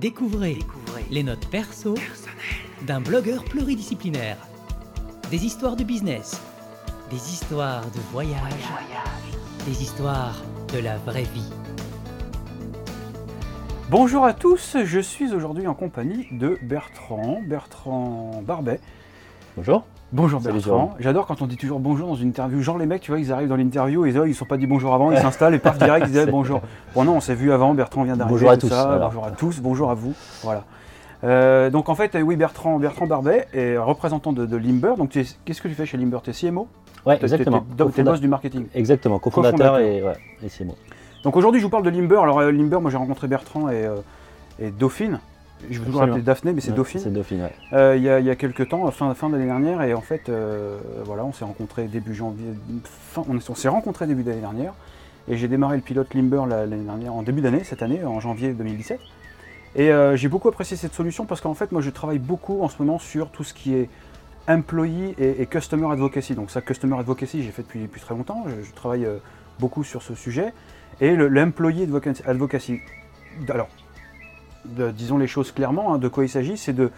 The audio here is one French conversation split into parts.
Découvrez, les notes perso d'un blogueur pluridisciplinaire. Des histoires de business, des histoires de voyage, des histoires de la vraie vie. Bonjour à tous, je suis aujourd'hui en compagnie de Bertrand, Bertrand Barbet. Bonjour. Bonjour Salut, Bertrand. J'adore quand on dit toujours bonjour dans une interview. Genre les mecs, tu vois, ils arrivent dans l'interview et ils ne sont pas dit bonjour avant, ils s'installent et partent direct, ils disent bonjour. Bon non, on s'est vu avant, Bertrand vient d'arriver. Bonjour à tout tous, ça. voilà. Bonjour à tous, bonjour à vous. Voilà. Euh, donc en fait, oui, Bertrand, Bertrand Barbet est représentant de, de Limber. Donc tu es- qu'est-ce que tu fais chez Limber? Tu es CMO Ouais, exactement. le Cofonda- boss du marketing. Exactement, cofondateur et, ouais, et c'est moi. Donc aujourd'hui, je vous parle de Limber. Alors euh, Limber, moi j'ai rencontré Bertrand et, euh, et Dauphine. Je veux toujours l'appeler Daphné, mais c'est Ouais, Dauphine. C'est Dauphine, ouais. Euh, il y, a, y a quelques temps, fin, fin d'année dernière, et en fait, euh, voilà, on s'est rencontrés début janvier, fin, on, est- on s'est rencontrés début d'année dernière, et j'ai démarré le pilote Limber la- l'année dernière, en début d'année, cette année, en janvier 2017. Et euh, j'ai beaucoup apprécié cette solution parce qu'en fait, moi, je travaille beaucoup en ce moment sur tout ce qui est employee et, et customer advocacy. Donc ça, customer advocacy, j'ai fait depuis, depuis très longtemps. Je, je travaille beaucoup sur ce sujet. Et le- l'employee advoca- advocacy, alors, disons les choses clairement, hein, de quoi il s'agit, c'est de,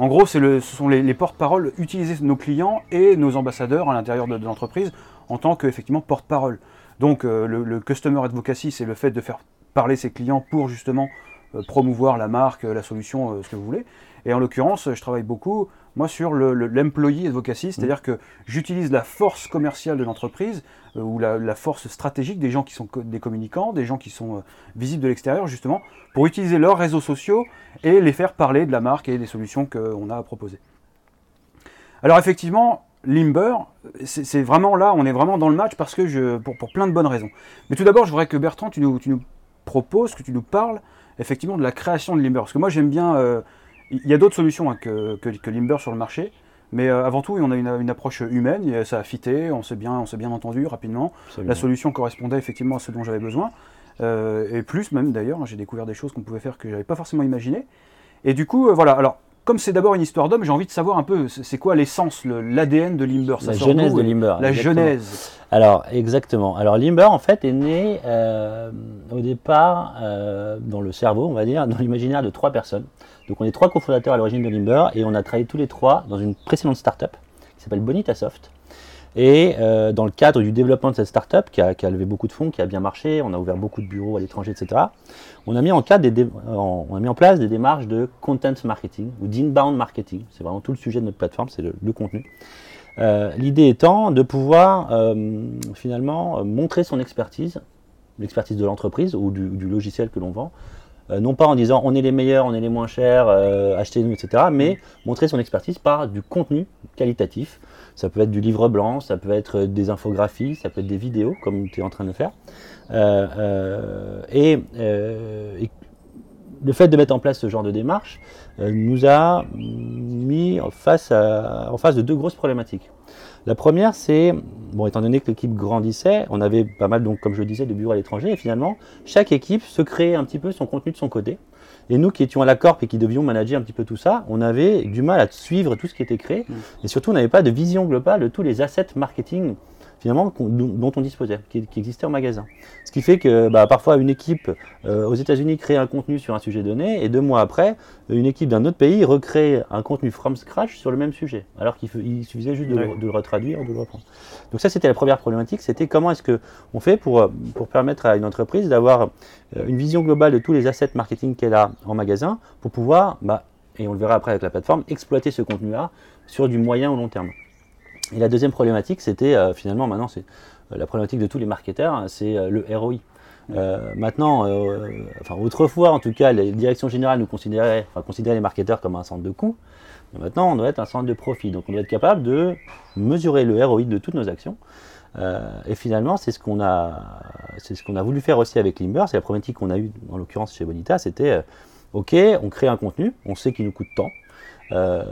en gros, ce sont les, les porte-paroles, utiliser nos clients et nos ambassadeurs à l'intérieur de, l'entreprise en tant qu'effectivement porte-parole. Donc euh, le, customer advocacy, c'est le fait de faire parler ses clients pour justement euh, promouvoir la marque, la solution, euh, ce que vous voulez. Et en l'occurrence, je travaille beaucoup, moi, sur le- le- l'employee advocacy, c'est-à-dire que j'utilise la force commerciale de l'entreprise euh, ou la, la force stratégique des gens qui sont co- des communicants, des gens qui sont euh, visibles de l'extérieur, justement, pour utiliser leurs réseaux sociaux et les faire parler de la marque et des solutions qu'on a à proposer. Alors effectivement, Limber, c'est c'est vraiment là, on est vraiment dans le match parce que je, pour, pour plein de bonnes raisons. Mais tout d'abord, je voudrais que Bertrand, tu nous, tu nous proposes, que tu nous parles effectivement de la création de Limber. Parce que moi j'aime bien, euh, il y a d'autres solutions hein, que, que, que Limber sur le marché. Mais euh, avant tout, on a une, une approche humaine, et ça a fité, on s'est bien, on s'est bien entendu rapidement. absolument. La solution correspondait effectivement à ce dont j'avais besoin. Euh, et plus même d'ailleurs, j'ai découvert des choses qu'on pouvait faire que je n'avais pas forcément imaginé. Et du coup, euh, voilà, alors comme c'est d'abord une histoire d'homme, j'ai envie de savoir un peu, c'est quoi l'essence, le- l'ADN de Limber? Ça La genèse de Limber. La exactement. genèse. Alors, exactement. Alors, Limber, en fait, est né euh, au départ euh, dans le cerveau, on va dire, dans l'imaginaire de trois personnes. Donc, on est trois cofondateurs à l'origine de Limber et on a travaillé tous les trois dans une précédente startup qui s'appelle Bonita Soft. Et euh, dans le cadre du développement de cette startup, qui a, qui a levé beaucoup de fonds, qui a bien marché, on a ouvert beaucoup de bureaux à l'étranger, etc. On a mis en, place des démarches de content marketing ou d'inbound marketing. C'est vraiment tout le sujet de notre plateforme, c'est le, contenu. Euh, L'idée étant de pouvoir euh, finalement montrer son expertise, l'expertise de l'entreprise ou du, logiciel que l'on vend, non pas en disant on est les meilleurs, on est les moins chers, euh, achetez-nous, etc., mais montrer son expertise par du contenu qualitatif. Ça peut être du livre blanc, ça peut être des infographies, ça peut être des vidéos, comme tu es en train de faire. Euh, euh, et, euh, le fait de mettre en place ce genre de démarche euh, nous a mis en face de deux grosses problématiques. La première, c'est, bon, étant donné que l'équipe grandissait, on avait pas mal, donc, comme je le disais, de bureaux à l'étranger, et finalement, chaque équipe se créait un petit peu son contenu de son côté. Et nous qui étions à la Corp et qui devions manager un petit peu tout ça, on avait du mal à suivre tout ce qui était créé, Mm. et surtout, on n'avait pas de vision globale de tous les assets marketing finalement dont, on disposait, qui, qui existaient en magasin. Ce qui fait que bah, parfois une équipe euh, aux États-Unis crée un contenu sur un sujet donné, et deux mois après, une équipe d'un autre pays recrée un contenu from scratch sur le même sujet, alors qu'il suffisait juste de, le- de le retraduire de le reprendre. Donc ça, c'était la première problématique, c'était comment est-ce que on fait pour, pour permettre à une entreprise d'avoir euh, une vision globale de tous les assets marketing qu'elle a en magasin, pour pouvoir, bah, et on le verra après avec la plateforme, exploiter ce contenu-là sur du moyen ou long terme. Et la deuxième problématique, c'était euh, finalement, maintenant, c'est euh, la problématique de tous les marketeurs, hein, c'est euh, le ROI. Maintenant, enfin autrefois en tout cas, les directions générales nous considéraient, enfin, considéraient les marketeurs comme un centre de coût. Mais maintenant, on doit être un centre de profit. Donc, on doit être capable de mesurer le ROI de toutes nos actions. Et finalement, c'est ce qu'on a, c'est ce qu'on a voulu faire aussi avec Limber. C'est la problématique qu'on a eue, en l'occurrence chez Bonita. C'était, ok, on crée un contenu, on sait qu'il nous coûte tant. Euh,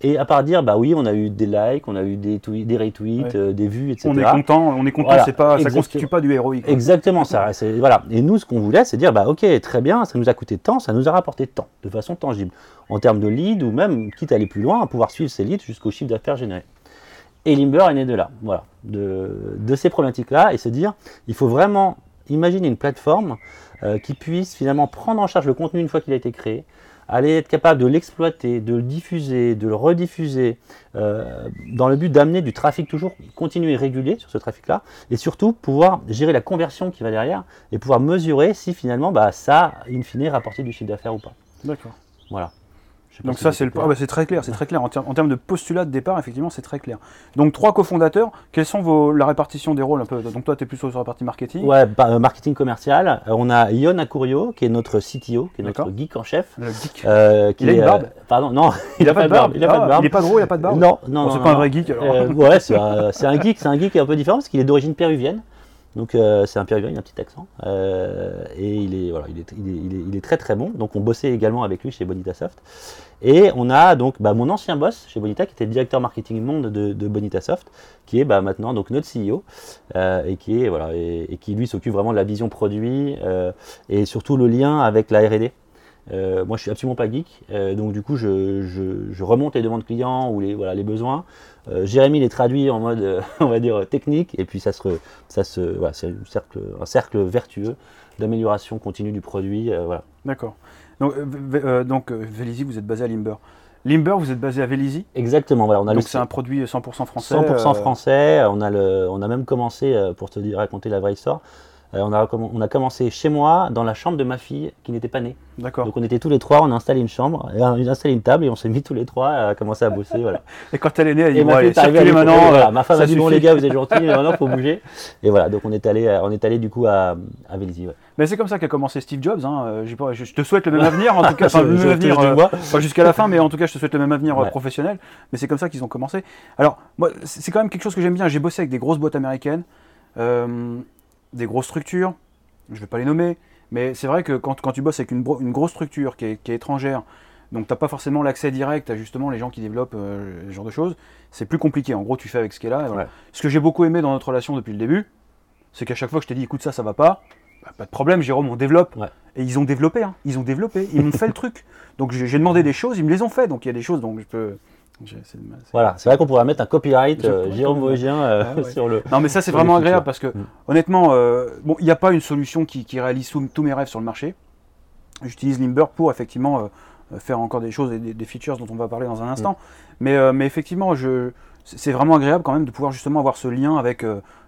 et à part dire, bah oui, on a eu des likes, on a eu des, tweets, des retweets, Ouais. euh, des vues, etc. On est content, on est content, Voilà, c'est pas, ça constitue pas du héroïque. Exactement, ça. Voilà. Et nous, ce qu'on voulait, c'est dire, bah ok, très bien, ça nous a coûté tant, ça nous a rapporté tant, de façon tangible, en termes de leads ou même, quitte à aller plus loin, à pouvoir suivre ces leads jusqu'au chiffre d'affaires généré. Et Limber est né de là, voilà, de, de ces problématiques-là, et se dire, il faut vraiment Imaginez une plateforme qui puisse finalement prendre en charge le contenu une fois qu'il a été créé, aller être capable de l'exploiter, de le diffuser, de le rediffuser, euh, dans le but d'amener du trafic toujours continu et régulier sur ce trafic-là, et surtout pouvoir gérer la conversion qui va derrière, et pouvoir mesurer si finalement bah, ça, in fine, rapporté du chiffre d'affaires ou pas. D'accord. Voilà. Donc ça, c'est le... Ah bah, c'est très clair, c'est très clair. En, termes de postulat de départ, effectivement, c'est très clair. Donc trois cofondateurs, quelles sont vos... la répartition des rôles un peu? Donc toi, tu es plutôt sur la partie marketing Ouais, bah, euh, marketing commercial. Euh, on a Yon Akurio, qui est notre CTO, qui est notre geek en chef. Le geek. Euh, qui il a une barbe Pardon, non, il n'a pas, de barbe. Il a pas de ah, barbe. Il n'est pas gros, il n'a pas de barbe Non, non, C'est pas un vrai geek alors Ouais, c'est un, un, geek, c'est un geek un peu différent parce qu'il est d'origine péruvienne. Donc euh, c'est un péruvien, il a un petit accent. Euh, et il est, voilà, il est, il, est, très très bon. Donc on bossait également avec lui chez Bonita Soft. Et on a donc bah, mon ancien boss chez Bonita, qui était le directeur marketing monde de, de Bonita Soft, qui est bah, maintenant donc notre CEO, euh, et, qui est, voilà, et, qui lui s'occupe vraiment de la vision produit et surtout le lien avec la RD. Moi, je suis absolument pas geek, donc du coup, je, je, je, remonte les demandes clients ou les, voilà, les besoins. Euh, Jérémy les traduit en mode, euh, on va dire, technique, et puis ça se, ça se, voilà, c'est un cercle, un cercle vertueux d'amélioration continue du produit. Euh, voilà. D'accord. Donc, donc Vélizy, vous êtes basé à Limber. Limber, vous êtes basé à Vélizy? Exactement. Voilà, on a donc c'est un produit 100% français 100% français. On a, le, on a même commencé, pour te dire, raconter la vraie histoire, euh, on, a, on, a, commencé chez moi, dans la chambre de ma fille qui n'était pas née. D'accord. Donc on était tous les trois, on a installé une chambre, on a installé une table et on s'est mis tous les trois à commencer à bosser. Voilà. et quand elle est née, elle dit bon, allez, circulez maintenant. Voilà, ma femme a dit bon les gars, vous êtes gentils, mais maintenant faut bouger. Et voilà, donc on est allé, on est allé du coup à, à Vélizy. Ouais. Mais c'est comme ça qu'a commencé Steve Jobs. Hein. Euh, je, te souhaite le même avenir, en tout cas, enfin, le même avenir, euh, jusqu'à la fin, mais en tout cas, je te souhaite le même avenir professionnel. Mais c'est comme ça qu'ils ont commencé. Alors, moi, c'est quand même quelque chose que j'aime bien. J'ai bossé avec des grosses boîtes américaines, des grosses structures je ne vais pas les nommer, mais c'est vrai que quand, quand, tu bosses avec une, une grosse structure qui est, qui est étrangère, donc tu n'as pas forcément l'accès direct à justement les gens qui développent euh, ce genre de choses, c'est plus compliqué. En gros, tu fais avec ce qui est là. Ce que j'ai beaucoup aimé dans notre relation depuis le début, c'est qu'à chaque fois que je t'ai dit écoute ça, ça va pas, bah, pas de problème, Jérôme, on développe. Et ils ont développé, hein. ils ont développé, ils m'ont fait le truc. Donc j'ai demandé des choses, ils me les ont fait. Donc il y a des choses dont je peux voilà, c'est vrai qu'on pourrait mettre un copyright euh, Jérôme Vosgien euh, ah sur le. Non, mais ça c'est vraiment agréable parce que mm. honnêtement, euh, bon, il n'y a pas une solution qui, réalise tous mes rêves sur le marché. J'utilise Limber pour effectivement faire encore des choses et des, features dont on va parler dans un instant. Mm. Mais, mais effectivement, je, c'est vraiment agréable quand même de pouvoir justement avoir ce lien avec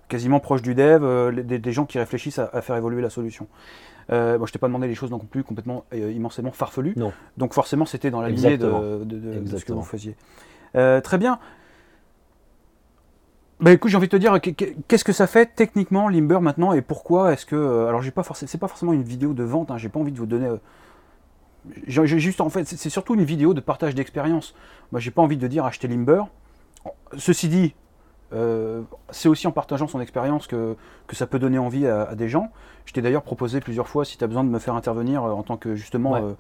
quasiment proche du dev, des, gens qui réfléchissent à, faire évoluer la solution. Euh, bon, je t'ai pas demandé les choses non plus complètement immensément farfelues. Non. Donc forcément, c'était dans la lignée de, ce que vous faisiez. Euh, très bien. Bah écoute, j'ai envie de te dire, qu'est-ce que ça fait techniquement Limber maintenant et pourquoi est-ce que. Euh, alors, j'ai pas forcément, c'est pas forcément une vidéo de vente, hein, j'ai pas envie de vous donner. Euh, j'ai juste, en fait, c'est surtout une vidéo de partage d'expérience. Moi, j'ai pas envie de dire acheter Limber. Ceci dit, c'est aussi en partageant son expérience que, que, ça peut donner envie à, des gens. Je t'ai d'ailleurs proposé plusieurs fois, si tu as besoin de me faire intervenir en tant que justement.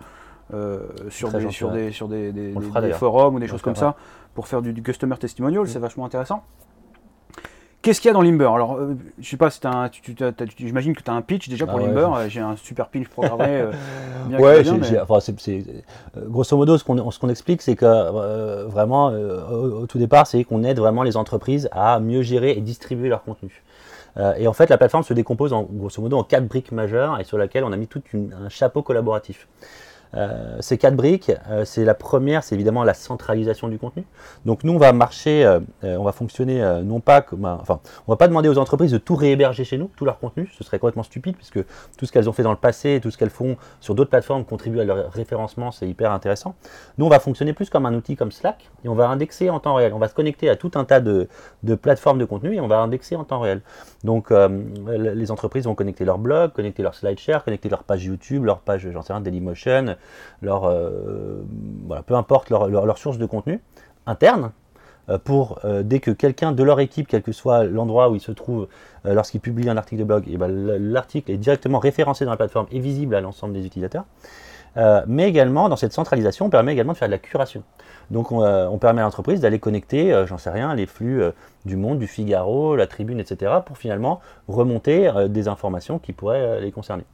Euh, sur, des, sur, des, sur des, forums ou des choses comme ça pour faire du, customer testimonial, mm. c'est vachement intéressant. Qu'est-ce qu'il y a dans Limber? Alors, euh, je sais pas, j'imagine que tu as un pitch déjà pour ah Limber. Euh, j'ai un super pitch programmé. ouais, grosso modo, ce qu'on explique, c'est que vraiment, au, tout départ, c'est qu'on aide vraiment les entreprises à mieux gérer et distribuer leur contenu. et en fait, la plateforme se décompose en, grosso modo en quatre briques majeures et sur laquelle on a mis tout un chapeau collaboratif. Euh, ces quatre briques, euh, c'est la première, c'est évidemment la centralisation du contenu. Donc nous, on va marcher, euh, on va fonctionner non pas comme, enfin, on va pas demander aux entreprises de tout réhéberger chez nous, tout leur contenu, ce serait complètement stupide puisque tout ce qu'elles ont fait dans le passé, tout ce qu'elles font sur d'autres plateformes contribue à leur référencement, c'est hyper intéressant. Nous, on va fonctionner plus comme un outil comme Slack et on va indexer en temps réel. On va se connecter à tout un tas de, de plateformes de contenu et on va indexer en temps réel. Donc les entreprises vont connecter leur blog, connecter leur SlideShare, connecter leur page YouTube, leur page, j'en sais rien, Dailymotion, leur, euh, voilà, peu importe leur, leur, source de contenu interne, euh, pour euh, dès que quelqu'un de leur équipe, quel que soit l'endroit où il se trouve lorsqu'il publie un article de blog, et ben, l'article est directement référencé dans la plateforme et visible à l'ensemble des utilisateurs. mais également, dans cette centralisation, on permet également de faire de la curation. Donc, on, permet à l'entreprise d'aller connecter, j'en sais rien, les flux du Monde, du Figaro, la Tribune, etc., pour finalement remonter des informations qui pourraient les concerner.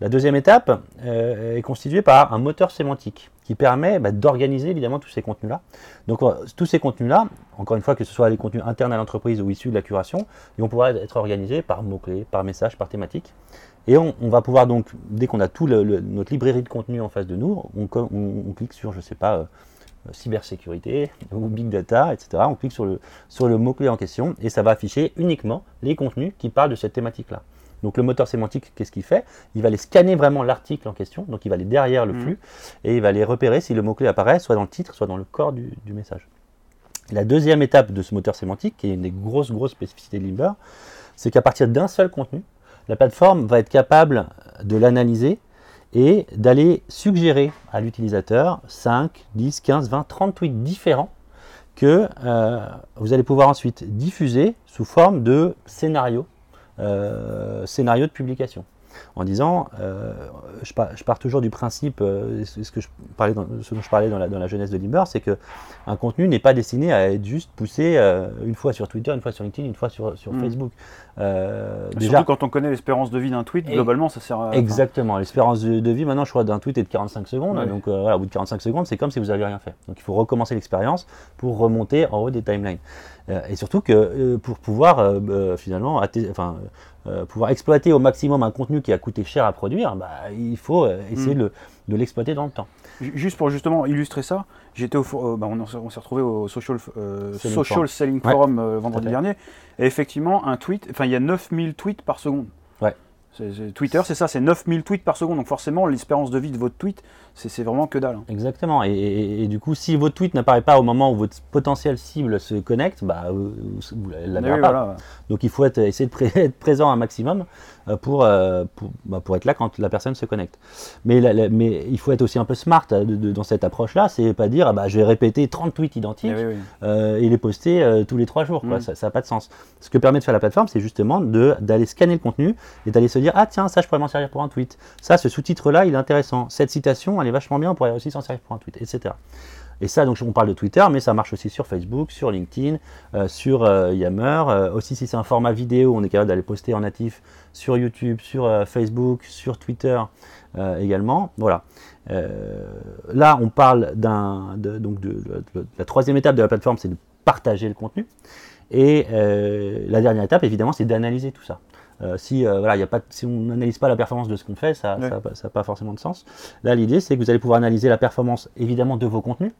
La deuxième étape euh, est constituée par un moteur sémantique qui permet bah, d'organiser évidemment tous ces contenus-là. Donc euh, tous ces contenus-là, encore une fois que ce soit les contenus internes à l'entreprise ou issus de la curation, ils vont pouvoir être organisés par mots-clés, par message, par thématique. Et on, va pouvoir donc, dès qu'on a tout notre librairie de contenu en face de nous, on, clique sur, je ne sais pas, euh, cybersécurité ou big data, etc. On clique sur le, sur le mot-clé en question et ça va afficher uniquement les contenus qui parlent de cette thématique-là. Donc le moteur sémantique, qu'est-ce qu'il fait? Il va aller scanner vraiment l'article en question, donc il va aller derrière le mmh. flux, et il va aller repérer si le mot-clé apparaît, soit dans le titre, soit dans le corps du, message. La deuxième étape de ce moteur sémantique, qui est une des grosses, grosses spécificités de Limber, c'est qu'à partir d'un seul contenu, la plateforme va être capable de l'analyser et d'aller suggérer à l'utilisateur 5, 10, 15, 20, 30 tweets différents que euh, vous allez pouvoir ensuite diffuser sous forme de scénario euh, scénario de publication en disant, euh, je, pars, toujours du principe, euh, ce, que je parlais dans, ce dont je parlais dans la, dans la jeunesse de Limber, c'est que un contenu n'est pas destiné à être juste poussé une fois sur Twitter, une fois sur LinkedIn, une fois sur, sur hmm. Facebook. Déjà, Surtout quand on connaît l'espérance de vie d'un tweet, globalement, ça sert à... Exactement, l'espérance de, vie, maintenant, je crois, d'un tweet est de 45 secondes, donc voilà, au bout de 45 secondes, c'est comme si vous n'aviez rien fait. Donc il faut recommencer l'expérience pour remonter en haut des timelines. et surtout que pour pouvoir finalement, enfin, euh, pouvoir exploiter au maximum un contenu qui a coûté cher à produire, bah, il faut euh, essayer mm. De l'exploiter dans le temps. Juste pour justement illustrer ça, j'étais au, euh, bah, on, s'est retrouvé au Social, social Selling Forum vendredi dernier, et effectivement, un tweet, enfin il y a 9000 tweets par seconde. Twitter, c'est ça, c'est 9000 tweets par seconde. Donc forcément, l'espérance de vie de votre tweet, c'est vraiment que dalle. Hein. Exactement. Et, du coup, si votre tweet n'apparaît pas au moment où votre potentiel cible se connecte, bah, vous l'avez pas. Donc il faut être, essayer de être présent un maximum euh, pour, euh, bah, pour, être là quand la personne se connecte. Mais, mais il faut être aussi un peu smart euh, dans cette approche-là. C'est pas dire, ah bah, je vais répéter 30 tweets identiques et les poster tous les 3 jours. Mm. Ça n'a pas de sens. Ce que permet de faire la plateforme, c'est justement d'aller scanner le contenu et d'aller se dire ah tiens ça je pourrais m'en servir pour un tweet. Ça ce sous-titre là il est intéressant. Cette citation elle est vachement bien, on pourrait aussi s'en servir pour un tweet, etc. Et ça, donc on parle de Twitter, mais ça marche aussi sur Facebook, sur LinkedIn, euh, sur euh, Yammer. Euh, aussi, si c'est un format vidéo, on est capable d'aller poster en natif sur YouTube, sur Facebook, sur Twitter également. Voilà. là, on parle d'un, donc de, la troisième étape de la plateforme, c'est de partager le contenu. Et la dernière étape, évidemment, c'est d'analyser tout ça. Euh, si, euh, voilà, y a pas, si on n'analyse pas la performance de ce qu'on fait, ça n'a pas forcément de sens. Là, l'idée, c'est que vous allez pouvoir analyser la performance, évidemment, de vos contenus,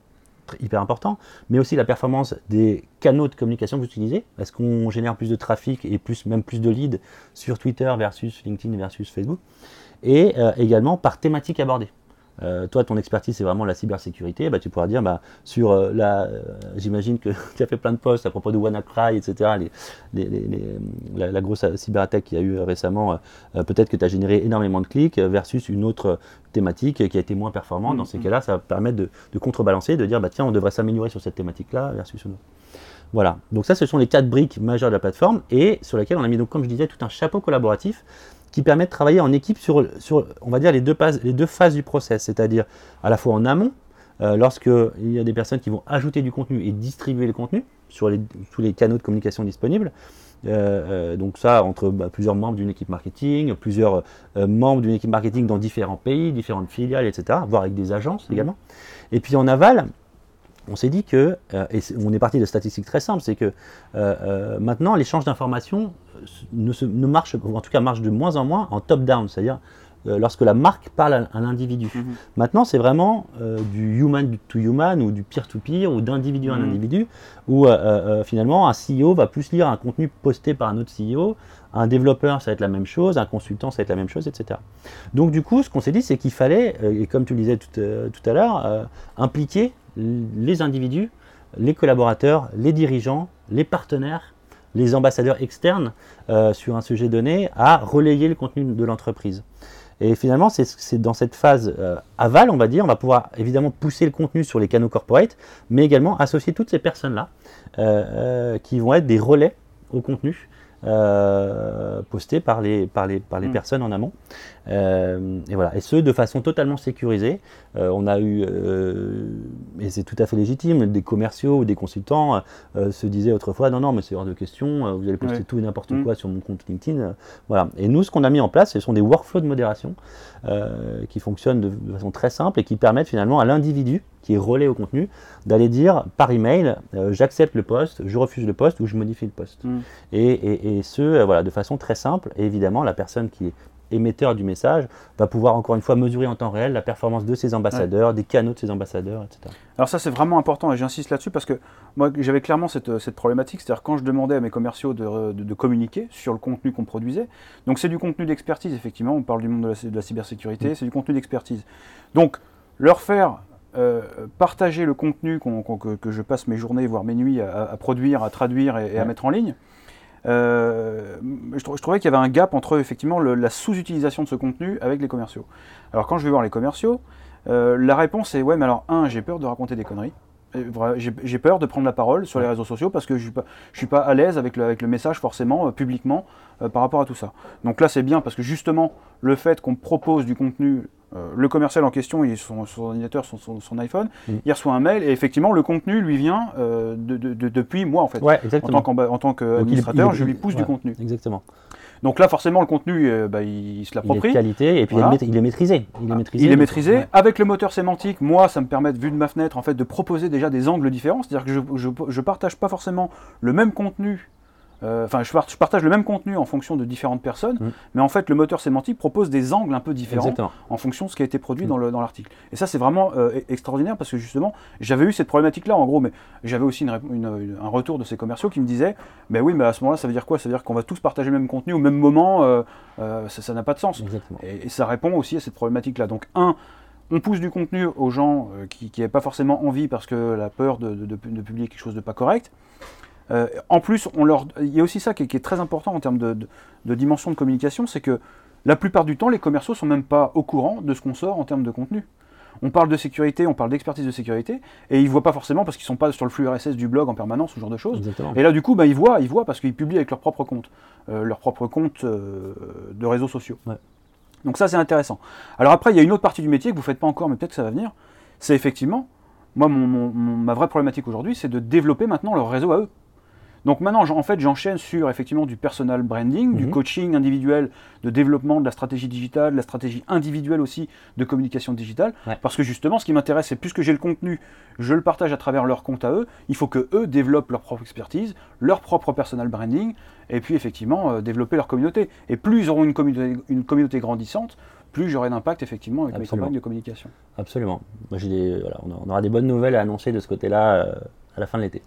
hyper important, mais aussi la performance des canaux de communication que vous utilisez. Est-ce qu'on génère plus de trafic et plus, même plus de leads sur Twitter versus LinkedIn versus Facebook Et euh, également par thématique abordée. Euh, toi, ton expertise, c'est vraiment la cybersécurité. Bah, tu pourras dire, bah, sur euh, la, euh, j'imagine que tu as fait plein de posts à propos de WannaCry, etc. la, grosse cyberattaque qu'il y a eu récemment, peut-être que tu as généré énormément de clics versus une autre thématique qui a été moins performante. Dans ces mm-hmm. cas-là, ça va permettre de, de, contrebalancer, de dire, bah, tiens, on devrait s'améliorer sur cette thématique-là versus une autre. Voilà, donc ça ce sont les quatre briques majeures de la plateforme et sur lesquelles on a mis donc comme je disais tout un chapeau collaboratif qui permet de travailler en équipe sur, sur on va dire, les deux, phases, les deux phases du process, c'est-à-dire à la fois en amont, euh, lorsqu'il y a des personnes qui vont ajouter du contenu et distribuer le contenu sur les, tous les canaux de communication disponibles. Euh, euh, donc ça, entre bah, plusieurs membres d'une équipe marketing, plusieurs membres d'une équipe marketing dans différents pays, différentes filiales, etc., voire avec des agences mmh. également. Et puis en aval, on s'est dit que, et on est parti de statistiques très simples, c'est que maintenant l'échange d'informations ne, ne, marche, en tout cas marche de moins en moins en top-down, c'est-à-dire euh, lorsque la marque parle à, un individu. Mhm. Maintenant, c'est vraiment euh, du human to human ou du peer-to-peer ou d'individu à un mhm. individu, où euh, finalement un CEO va plus lire un contenu posté par un autre CEO, un développeur, ça va être la même chose, un consultant, ça va être la même chose, etc. Donc du coup, ce qu'on s'est dit, c'est qu'il fallait, et comme tu le disais tout, tout à l'heure, impliquer les individus, les collaborateurs, les dirigeants, les partenaires les ambassadeurs externes euh, sur un sujet donné à relayer le contenu de l'entreprise. Et finalement, c'est dans cette phase euh, aval, on va dire, on va pouvoir évidemment pousser le contenu sur les canaux corporate, mais également associer toutes ces personnes-là euh, qui vont être des relais au contenu euh, postés par les, par les, par les Mm. personnes en amont. Euh, et voilà, et ce de façon totalement sécurisée. Euh, on a eu, et c'est tout à fait légitime, des commerciaux ou des consultants se disaient autrefois non, non, mais c'est hors de question, vous allez poster Ouais. tout et n'importe Mm. quoi sur mon compte LinkedIn. voilà. Et nous, ce qu'on a mis en place, ce sont des workflows de modération qui fonctionnent de, de façon très simple et qui permettent finalement à l'individu qui est relais au contenu d'aller dire par email euh, j'accepte le poste, je refuse le poste ou je modifie le poste. Mm. Et, et- et ce, euh, voilà, de façon très simple. Et évidemment, la personne qui est émetteur du message va pouvoir encore une fois mesurer en temps réel la performance de ses ambassadeurs, des canaux de ses ambassadeurs, etc. Alors ça c'est vraiment important et j'insiste là-dessus parce que moi j'avais clairement cette, cette problématique, c'est-à-dire quand je demandais à mes commerciaux de, de- de communiquer sur le contenu qu'on produisait, donc c'est du contenu d'expertise effectivement, on parle du monde de la, de la cybersécurité, c'est du contenu d'expertise. Donc leur faire euh, partager le contenu que, que je passe mes journées, voire mes nuits à, à produire, à traduire et, et à Ouais. mettre en ligne, euh, je, trou- je trouvais qu'il y avait un gap entre effectivement le- la sous-utilisation de ce contenu avec les commerciaux. Alors quand je vais voir les commerciaux, euh, la réponse est ouais, mais alors un, j'ai peur de raconter des conneries. J'ai peur de prendre la parole sur les réseaux sociaux parce que je suis pas, je suis pas à l'aise avec le, avec le message forcément euh, publiquement euh, par rapport à tout ça. Donc là c'est bien parce que justement le fait qu'on propose du contenu, euh, le commercial en question, il son, son ordinateur, son, son- son iPhone, Mm. il reçoit un mail et effectivement le contenu lui vient de- de- de- depuis moi en fait. Ouais, En tant qu'administrateur, je lui pousse du contenu. Exactement. Donc là forcément le contenu, euh, bah, il, il se Il est de l'approprie. qualité et puis Voilà. il, est, maît- il est maîtrisé. Il est maîtrisé. Il est donc, maîtrisé. ouais. Avec le moteur sémantique, moi, ça me permet, vu de ma fenêtre, en fait, de proposer déjà des angles différents. C'est-à-dire que je, je partage pas forcément le même contenu. Euh, Enfin, je, par- je partage le même contenu en fonction de différentes personnes, Mm. mais en fait, le moteur sémantique propose des angles un peu différents Exactement. en fonction de ce qui a été produit Mm. dans le- dans l'article. Et ça, c'est vraiment euh, e- extraordinaire parce que justement, j'avais eu cette problématique-là, en gros, mais j'avais aussi une rép- une- une- un retour de ces commerciaux qui me disaient Mais oui, mais à ce moment-là, ça veut dire quoi? Ça veut dire qu'on va tous partager le même contenu au même moment, euh, ça n'a pas de sens. Exactement. Et, et ça répond aussi à cette problématique-là. Donc, un, on pousse du contenu aux gens qui n'avaient pas forcément envie parce que la peur de, de- de- de publier quelque chose de pas correct. Euh, en plus, on leur, il y a aussi ça qui est, qui est très important en termes de, de- de dimension de communication, c'est que la plupart du temps, les commerciaux sont même pas au courant de ce qu'on sort en termes de contenu. On parle de sécurité, on parle d'expertise de sécurité, et ils voient pas forcément parce qu'ils sont pas sur le flux RSS du blog en permanence, ce genre de choses. Exactement. Et là, du coup, bah, ils voient, ils voient parce qu'ils publient avec leur propre compte, euh, leur propre compte euh, de réseaux sociaux. Ouais. Donc ça, c'est intéressant. Alors après, il y a une autre partie du métier que vous faites pas encore, mais peut-être que ça va venir. C'est effectivement, moi, mon- mon- mon- ma vraie problématique aujourd'hui, c'est de développer maintenant leur réseau à eux. Donc maintenant, en fait, j'enchaîne sur effectivement du personal branding, du Mhm. coaching individuel, de développement de la stratégie digitale, de la stratégie individuelle aussi de communication digitale. Ouais. Parce que justement, ce qui m'intéresse, c'est puisque j'ai le contenu, je le partage à travers leur compte à eux, il faut que eux développent leur propre expertise, leur propre personal branding, et puis effectivement euh, développer leur communauté. Et plus ils auront une communauté, une communauté grandissante, plus j'aurai d'impact effectivement avec Absolument. mes campagnes de communication. Absolument. Moi, des- voilà, on aura des bonnes nouvelles à annoncer de ce côté-là euh, à la fin de l'été.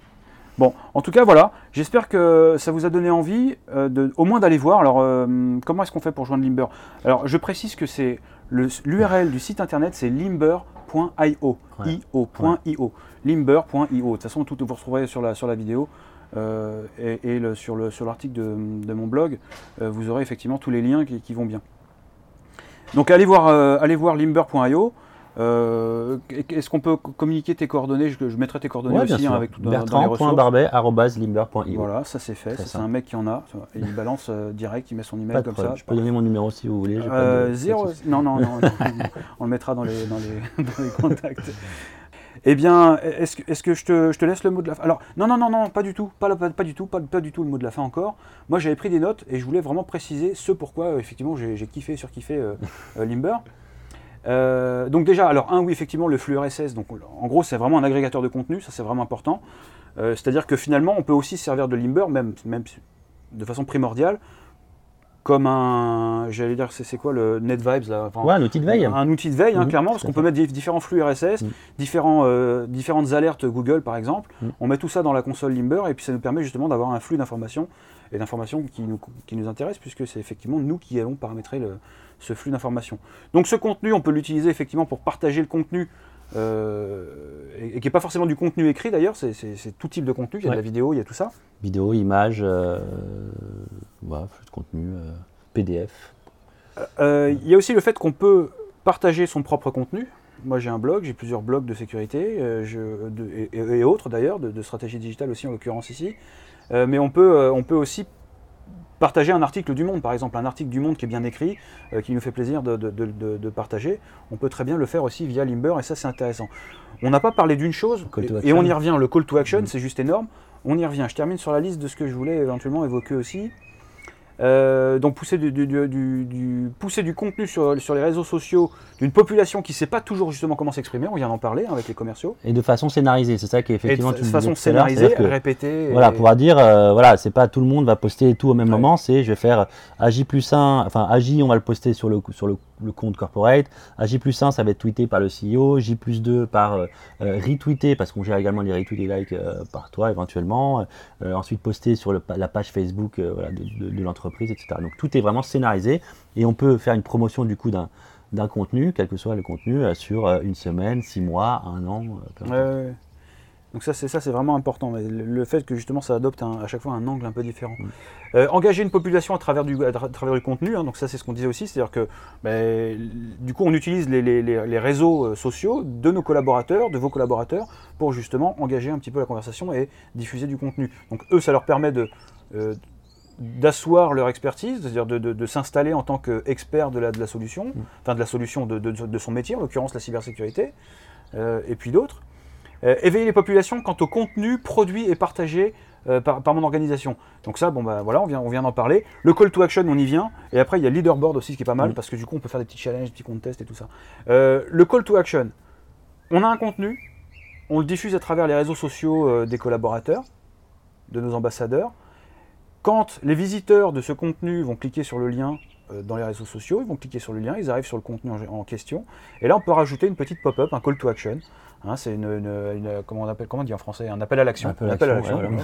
Bon, en tout cas, voilà. J'espère que ça vous a donné envie, euh, de, au moins d'aller voir. Alors, euh, comment est-ce qu'on fait pour joindre Limber? Alors, je précise que c'est l'URL du site internet, c'est limber.io. Ouais. io.io. Limber.io. De toute façon, tout vous retrouverez sur la, sur la vidéo. euh, et et le- sur le- sur l'article de, de mon blog, vous aurez effectivement tous les liens qui, qui vont bien. Donc allez voir, allez voir limber.io. Euh, Est-ce qu'on peut communiquer tes coordonnées? Je, je mettrai tes coordonnées Ouais, aussi hein, avec tout. Bertrand.barbet.limber.io. Voilà, ça c'est fait. C'est un mec qui en a. et il balance euh, direct, il met son email comme problème. ça. Je peux donner mon numéro si vous voulez. Euh, de- zéro-. Non, non, non, non, on le mettra dans les, dans les, dans les contacts. Eh bien, est-ce que, je, te, je te laisse le mot de la fin? Alors, non, non, non, non, pas du tout, pas, pas, pas du tout, pas, pas du tout le mot de la fin encore. Moi, j'avais pris des notes et je voulais vraiment préciser ce pourquoi, euh, effectivement, j'ai kiffé, surkiffé euh, Limber. Euh, donc déjà, alors un, oui, effectivement, le flux RSS, donc en gros, c'est vraiment un agrégateur de contenu, ça c'est vraiment important. Euh, C'est-à-dire que finalement, on peut aussi se servir de Limber, même, même de façon primordiale, comme un, j'allais dire, c'est quoi le NetVibes là Enfin, Ouais, un outil de veille. un outil de veille, hein, Mhm, clairement, parce qu'on peut mettre di- différents flux RSS, Mhm. différents, euh, différentes alertes Google par exemple. Mhm. On met tout ça dans la console Limber et puis ça nous permet justement d'avoir un flux d'informations et d'informations qui nous, qui nous intéressent puisque c'est effectivement nous qui allons paramétrer le- ce flux d'informations. Donc ce contenu, on peut l'utiliser effectivement pour partager le contenu. euh, et, et qui n'est pas forcément du contenu écrit d'ailleurs, c'est tout type de contenu, il y a de la vidéo, il y a tout ça. Vidéo, images, euh, voilà, flux de contenu, euh, PDF. Il y a aussi le fait qu'on peut partager son propre contenu. Moi, j'ai un blog, j'ai plusieurs blogs de sécurité je- de- et, et autres d'ailleurs, de, de stratégie digitale aussi en l'occurrence ici. Euh, mais on peut, euh, on peut aussi partager un article du Monde, par exemple, un article du Monde qui est bien écrit, euh, qui nous fait plaisir de, de- de- partager, on peut très bien le faire aussi via Limber, et ça c'est intéressant. On n'a pas parlé d'une chose, et, on y revient, le call to action, Mhm. c'est juste énorme. On y revient. Je termine sur la liste de ce que je voulais éventuellement évoquer aussi. Euh, donc pousser du, du- du- du- du- pousser du contenu sur, sur les réseaux sociaux d'une population qui ne sait pas toujours justement comment s'exprimer, on vient d'en parler hein, avec les commerciaux, Et de façon scénarisée, c'est ça qui est et de, effectivement. tu de le façon scénarisée, que- répétée. Voilà, et- pouvoir dire, euh, voilà, c'est pas tout le monde va poster tout au même Ouais. moment, c'est je vais faire AJ plus 1, enfin AJ on va le poster sur le, sur le, le compte corporate, AJ plus 1 ça va être tweeté par le CEO, J plus 2 par euh, euh, retweeté, parce qu'on gère également les retweets et likes euh, par toi éventuellement, ensuite posté sur la page Facebook de, l'entreprise, etc. Donc tout est vraiment scénarisé et on peut faire une promotion du coup d'un contenu, quel que soit le contenu, sur une semaine, six mois, un an. peu Ouais, importe. ouais, ouais. Donc ça c'est ça c'est vraiment important. Mais le, le fait que justement ça adopte un- à chaque fois un angle un peu différent. Mm. Euh, engager une population à travers du, à tra- travers du contenu, hein, donc ça c'est ce qu'on disait aussi, c'est-à-dire que ben, du coup on utilise les, les- les- les réseaux euh, sociaux de nos collaborateurs, de vos collaborateurs, pour justement engager un petit peu la conversation et diffuser du contenu. Donc eux ça leur permet de euh, d'asseoir leur expertise, c'est-à-dire de, de- de s'installer en tant qu'expert de la, de la solution, enfin de la solution de, de- de son métier, en l'occurrence la cybersécurité, euh, et puis d'autres. Euh, éveiller les populations quant au contenu produit et partagé euh, par, par mon organisation. Donc ça, bon bah voilà, on vient, on vient d'en parler. Le call to action, on y vient. Et après, il y a le leaderboard aussi, ce qui est pas mal, parce que du coup, on peut faire des petits challenges, des petits contests et tout ça. Euh, le call to action, on a un contenu, on le diffuse à travers les réseaux sociaux euh, des collaborateurs, de nos ambassadeurs. Quand les visiteurs de ce contenu vont cliquer sur le lien dans les réseaux sociaux, ils vont cliquer sur le lien, ils arrivent sur le contenu en, en question. Et là, on peut rajouter une petite pop-up, un call to action. Hein, c'est une, une- une- comment on appelle, comment on dit en français, un appel à l'action. Un appel à l'action, ouais.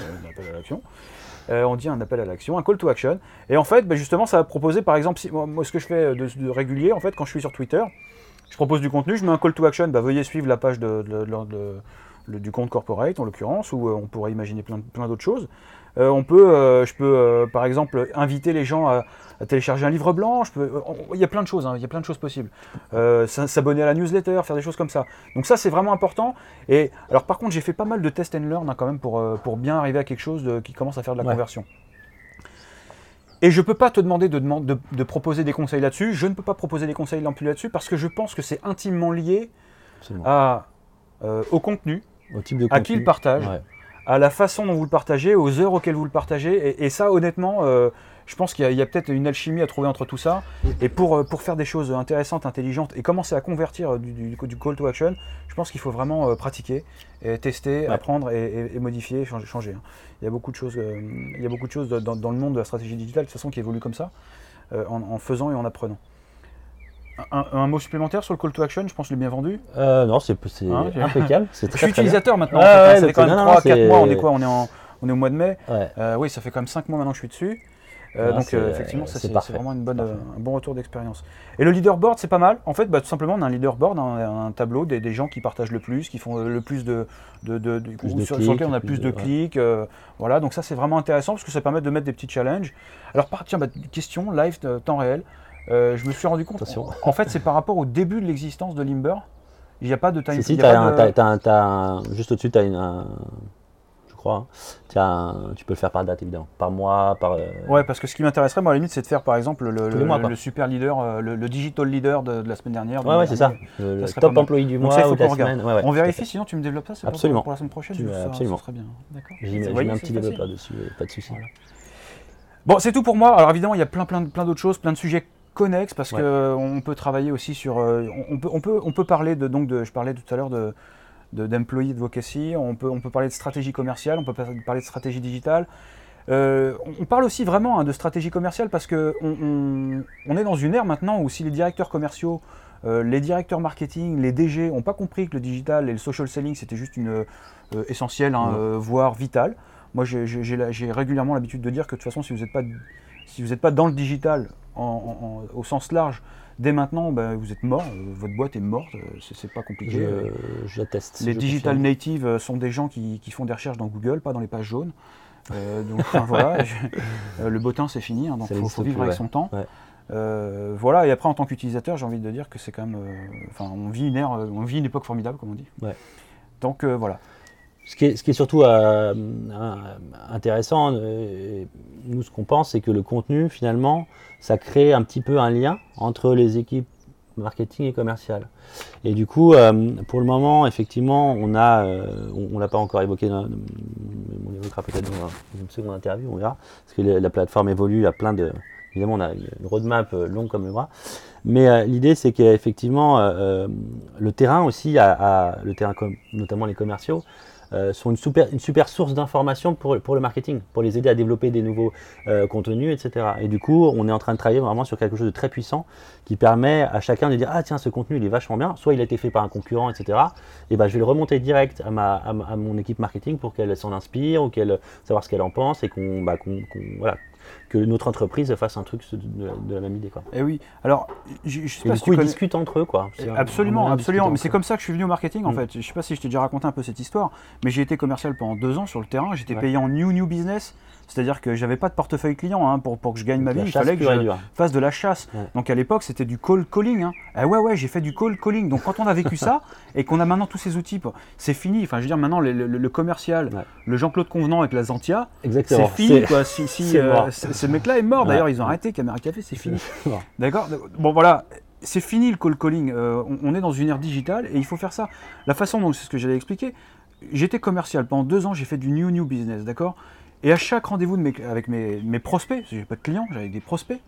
Euh, on dit un appel à l'action, un call to action. Et en fait, bah, justement, ça va proposer, par exemple, si, moi, moi, ce que je fais de, de régulier, en fait, quand je suis sur Twitter, je propose du contenu, je mets un call to action, bah, veuillez suivre la page de- de- le- du compte corporate en l'occurrence, ou euh, on pourrait imaginer plein, plein d'autres choses. Euh, on peut, euh, je peux euh, par exemple inviter les gens à, à télécharger un livre blanc. Je peux, on- il y a plein de choses, hein, il y a plein de choses possibles. S'abonner à la newsletter, faire des choses comme ça. Donc ça c'est vraiment important. Et alors par contre j'ai fait pas mal de test and learn hein, quand même pour, pour bien arriver à quelque chose de- qui commence à faire de la Ouais. conversion. Et je peux pas te demander de, de- de proposer des conseils là-dessus. Je ne peux pas proposer des conseils non plus là-dessus parce que je pense que c'est intimement lié Absolument. à, euh, au contenu, Au type de à qui contenu. le partage, Ouais. à la façon dont vous le partagez, aux heures auxquelles vous le partagez. Et, et ça, honnêtement, euh, je pense qu'il y a, il peut-être une alchimie à trouver entre tout ça. Et pour, euh, pour faire des choses intéressantes, intelligentes et commencer à convertir du, du- du call to action, je pense qu'il faut vraiment pratiquer, et tester, Ouais. apprendre et, et- et modifier, changer. hein. Il y a beaucoup de choses, il y a beaucoup de choses dans, dans le monde de la stratégie digitale, de toute façon, qui évoluent comme ça, en, en faisant et en apprenant. Un, un mot supplémentaire sur le call to action, je pense que je l'ai bien vendu. Euh, non, c'est Hein, impeccable. C'est Je très, suis très bien. utilisateur maintenant, Ouais, en fait, ouais, ça fait quand même non, non, 3-4 c'est- mois, on est quoi on est, en, on est au mois de mai. Ouais. Euh, oui, ça fait quand même 5 mois maintenant que je suis dessus. Euh, Ah, donc effectivement, ça c'est vraiment une bonne, un bon retour d'expérience. Et le leaderboard, c'est pas mal. En fait, bah, tout simplement, on a un leaderboard, un, un tableau des, des gens qui partagent le plus, qui font le plus de, de, de- de- Plus ou de sur, clics, sur lequel on a plus de, clics. voilà, donc ça c'est vraiment intéressant parce que ça permet de mettre des petits challenges. Alors, par, tiens, bah, question live temps réel. Euh, je me suis rendu compte. Attention. En, fait, c'est par rapport au début de l'existence de Limber. Il n'y a pas de time. Si, de- juste au-dessus, tu as une. un- je crois. hein, un- tu peux le faire par date, évidemment. Par mois, par. euh, Ouais, parce que ce qui m'intéresserait, moi, à la limite, c'est de faire par exemple le, mois, le- super leader, euh, le, le digital leader de, de la semaine dernière. Ouais, ouais, c'est ça. Le, top employé du mois ça, ou de la semaine. Ouais, ouais, On vérifie, sinon tu me développes ça c'est pour- Absolument. pour la semaine prochaine. Tu- ça- ça absolument. serait bien. D'accord. Mets un petit développeur dessus, pas de souci. Bon, c'est tout pour moi. Alors évidemment, il y a plein, plein, plein d'autres choses, plein de sujets connexes parce Ouais. que euh, on peut travailler aussi sur. euh, on, peut, on peut, on peut parler de donc de. Je parlais tout à l'heure de de- d'employee advocacy. On peut, on peut parler de stratégie commerciale. On peut par- parler de stratégie digitale. Euh, on- parle aussi vraiment hein, de stratégie commerciale parce que on, est dans une ère maintenant où si les directeurs commerciaux, euh, les directeurs marketing, les DG n'ont pas compris que le digital et le social selling c'était juste une euh, essentiel, hein, Ouais. voire vital. Moi, j'ai- régulièrement l'habitude de dire que de toute façon, si vous n'êtes pas, si vous n'êtes pas dans le digital en- en- en- au sens large, dès maintenant, ben, vous êtes mort. euh, votre boîte est morte. euh, c'est pas compliqué. Euh, j'atteste. les je digital confirme. natives euh, sont des gens qui, qui font des recherches dans Google, pas dans les pages jaunes. Euh, donc enfin, voilà, je- euh, le bottin c'est fini, hein, donc il faut, faut vivre plus, avec ouais. son temps. Ouais. Euh, voilà, et après en tant qu'utilisateur, j'ai envie de dire que c'est quand même, euh, enfin, on vit une ère, euh, on vit une époque formidable, comme on dit. Ouais. Donc euh, voilà. Ce qui est, surtout euh, un- intéressant, euh, nous ce qu'on pense, c'est que le contenu, finalement, ça crée un petit peu un lien entre les équipes marketing et commerciales. Et du coup, euh, pour le moment, effectivement, on a, euh, on, l'a pas encore évoqué, dans- on l'évoquera peut-être dans une seconde interview, on verra, parce que la, la plateforme évolue, a plein de, évidemment, on a une roadmap euh, longue comme le bras. Mais euh, l'idée, c'est qu'effectivement, euh, euh, le terrain aussi, a, le terrain, notamment les commerciaux, euh, sont une super, source d'information pour, le marketing, pour les aider à développer des nouveaux euh, contenus, etc. Et du coup, on est en train de travailler vraiment sur quelque chose de très puissant qui permet à chacun de dire Ah, tiens, ce contenu, il est vachement bien. Soit il a été fait par un concurrent, etc. Et ben, je vais le remonter direct à, mon équipe marketing pour qu'elle s'en inspire ou qu'elle savoir ce qu'elle en pense et qu'on, bah, voilà, que notre entreprise fasse un truc de, la même idée. Quoi. Et oui. Alors, je, je sais Et pas du si coup, tu ils connais- discutent entre eux. Quoi. Absolument, absolument. Mais c'est comme ça que je suis venu au marketing en Mm. fait. Je sais pas si je t'ai déjà raconté un peu cette histoire, mais j'ai été commercial pendant deux ans sur le terrain. J'étais Ouais. payé en new new business, c'est-à-dire que j'avais pas de portefeuille client hein, pour, pour que je gagne ma vie. Il fallait que je fasse de la chasse. Ouais. Donc à l'époque, c'était du call calling. Hein. Ah ouais, ouais, j'ai fait du call calling. Donc quand on a vécu ça et qu'on a maintenant tous ces outils, c'est fini. Enfin, je veux dire, maintenant le, le- le commercial, Ouais. le Jean-Claude Convenant avec la Zantia, c'est fini quoi. Si, euh, ce mec-là est mort. Ouais. D'ailleurs, ils ont arrêté Caméra Café, c'est fini. D'accord Bon voilà, c'est fini le call calling. Euh, on, on est dans une ère digitale et il faut faire ça. La façon dont c'est ce que j'allais expliquer. J'étais commercial pendant deux ans, j'ai fait du new new business, d'accord? Et à chaque rendez-vous avec mes, prospects, parce que j'ai pas de clients, j'avais des prospects.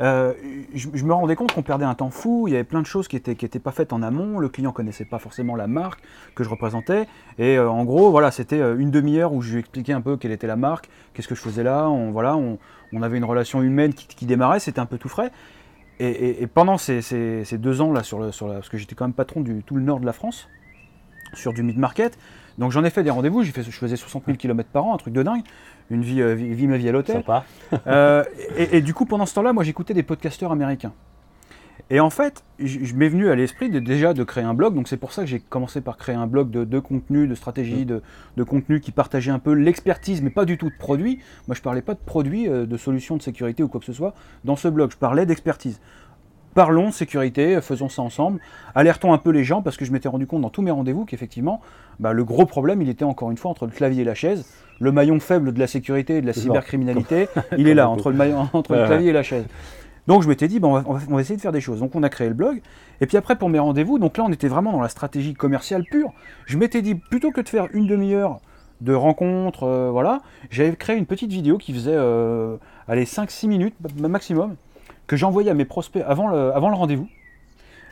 euh, je, me rendais compte qu'on perdait un temps fou, il y avait plein de choses qui étaient, qui étaient pas faites en amont, le client connaissait pas forcément la marque que je représentais, et euh, en gros, voilà, c'était euh, une demi-heure où je lui expliquais un peu quelle était la marque, qu'est-ce que je faisais là, on, voilà, on, avait une relation humaine qui, démarrait, c'était un peu tout frais. Et, pendant ces, deux ans là, parce que j'étais quand même patron du tout le nord de la France, sur du mid-market, donc j'en ai fait des rendez-vous, fait, je faisais 60 000 km par an, un truc de dingue, une vie, euh, vie, vie ma vie à l'hôtel. Euh, et, et du coup, pendant ce temps-là, moi, j'écoutais des podcasteurs américains. Et en fait, je, m'est venu à l'esprit de, déjà de créer un blog. Donc, c'est pour ça que j'ai commencé par créer un blog de, de contenu, de stratégie, de, de contenu qui partageait un peu l'expertise, mais pas du tout de produits. Moi, je parlais pas de produits, euh, de solutions de sécurité ou quoi que ce soit dans ce blog. Je parlais d'expertise. Parlons sécurité, faisons ça ensemble, alertons un peu les gens parce que je m'étais rendu compte dans tous mes rendez-vous qu'effectivement, bah, le gros problème, il était encore une fois entre le clavier et la chaise. Le maillon faible de la sécurité et de la cybercriminalité, il est là, entre le, maillon- entre le clavier et la chaise. Donc je m'étais dit, bon, on, va, on essayer de faire des choses. Donc on a créé le blog. Et puis après, pour mes rendez-vous, donc là, on était vraiment dans la stratégie commerciale pure. Je m'étais dit, plutôt que de faire une demi-heure de rencontres, euh, voilà, j'avais créé une petite vidéo qui faisait, euh, allez, 5-6 minutes ma- maximum, que j'envoyais à mes prospects avant le, avant le rendez-vous.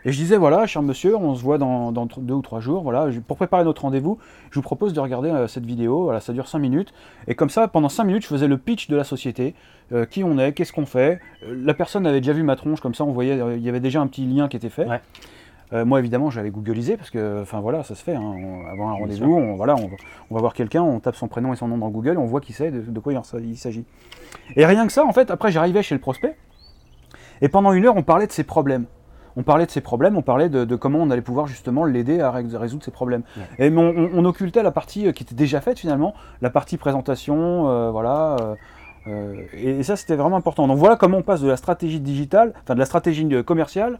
Et je disais, voilà, cher monsieur, on se voit dans, deux ou trois jours. Voilà, pour préparer notre rendez-vous, je vous propose de regarder euh, cette vidéo. Voilà, ça dure cinq minutes. Et comme ça, pendant cinq minutes, je faisais le pitch de la société. euh, qui on est, qu'est-ce qu'on fait. Euh, la personne avait déjà vu ma tronche, comme ça, on voyait, il y avait déjà un petit lien qui était fait. Ouais. Moi, évidemment, j'avais googlisé parce que, enfin voilà, ça se fait. hein, on- avant un rendez-vous, on, voilà, on, on va voir quelqu'un, on tape son prénom et son nom dans Google, on voit qui c'est, de, de quoi il s'agit. Et rien que ça, en fait, après, j'arrivais chez le prospect. Et pendant une heure, on parlait de ses problèmes. On parlait de ses problèmes, on parlait de, de comment on allait pouvoir justement l'aider à ré- résoudre ses problèmes. Et mais on, on- on occultait la partie euh, qui était déjà faite finalement, la partie présentation, euh, voilà. euh, et ça, c'était vraiment important. Donc voilà comment on passe de la stratégie digitale, enfin de la stratégie commerciale,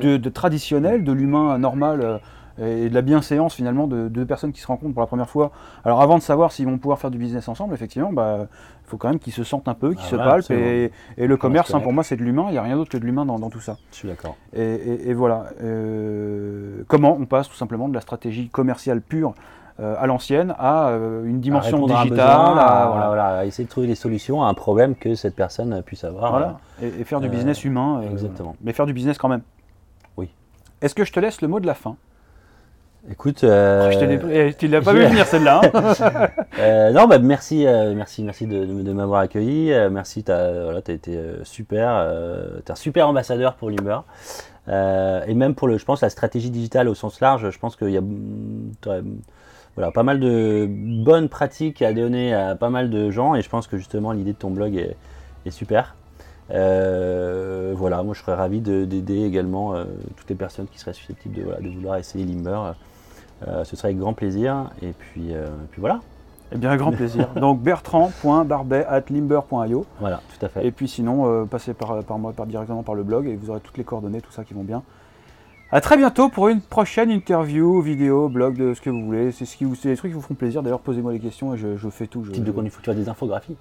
de, de traditionnel, de l'humain normal et de la bienséance finalement de deux personnes qui se rencontrent pour la première fois. Alors avant de savoir s'ils vont pouvoir faire du business ensemble, effectivement, bah, il faut quand même qu'ils se sentent un peu, qu'ils Ah, se voilà, palpent. Et, et le commerce, hein, pour moi, c'est de l'humain. Il n'y a rien d'autre que de l'humain dans, dans tout ça. Je suis d'accord. Et, et- et voilà. Euh, comment on passe tout simplement de la stratégie commerciale pure euh, à l'ancienne à euh, une dimension à digitale, besoin, à- voilà. voilà, à essayer de trouver des solutions à un problème que cette personne puisse avoir. Voilà. Et, et faire du business humain. exactement. Mais faire du business quand même. Oui. Est-ce que je te laisse le mot de la fin? Écoute, euh, eh, Tu l'as pas vu venir celle-là. hein euh, non, bah, merci, euh, merci, merci de, de- de m'avoir accueilli. Euh, merci, tu as, voilà, t'as été super. Euh, tu es un super ambassadeur pour Limber. Et même pour le, je pense, la stratégie digitale au sens large, je pense qu'il y a mm, t'aurais, voilà, pas mal de bonnes pratiques à donner à pas mal de gens. Et je pense que justement, l'idée de ton blog est, est super. Euh, voilà, moi je serais ravi de- d'aider également euh, toutes les personnes qui seraient susceptibles de, voilà, de vouloir essayer Limber. Euh, ce serait avec grand plaisir. Et puis, euh, puis voilà. Eh bien, un grand plaisir. Donc bertrand.barbet.limber.io. Voilà, tout à fait. Et puis sinon, euh, passez par, par moi par, directement par le blog et vous aurez toutes les coordonnées, tout ça qui vont bien. À très bientôt pour une prochaine interview, vidéo, blog, de ce que vous voulez. C'est ce qui vous, des trucs qui vous feront plaisir. D'ailleurs, posez-moi les questions et je, je fais tout. Je, Type de quoi il faut que tu as des infographies.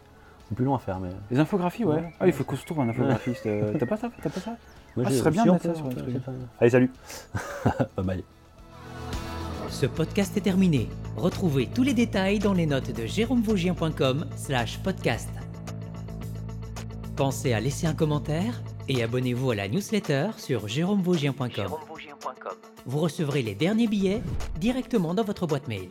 C'est plus long à faire, mais. Les infographies, ouais. Ouais. Ah, il faut qu'on se trouve un infographiste. T'as pas ça? T'as pas ça? Ah, ce serait bien de mettre ça sur un truc. Allez, salut. Bye bye. Ce podcast est terminé. Retrouvez tous les détails dans les notes de jérômevaugien.com slash podcast. Pensez à laisser un commentaire et abonnez-vous à la newsletter sur jérômevaugien.com. Vous recevrez les derniers billets directement dans votre boîte mail.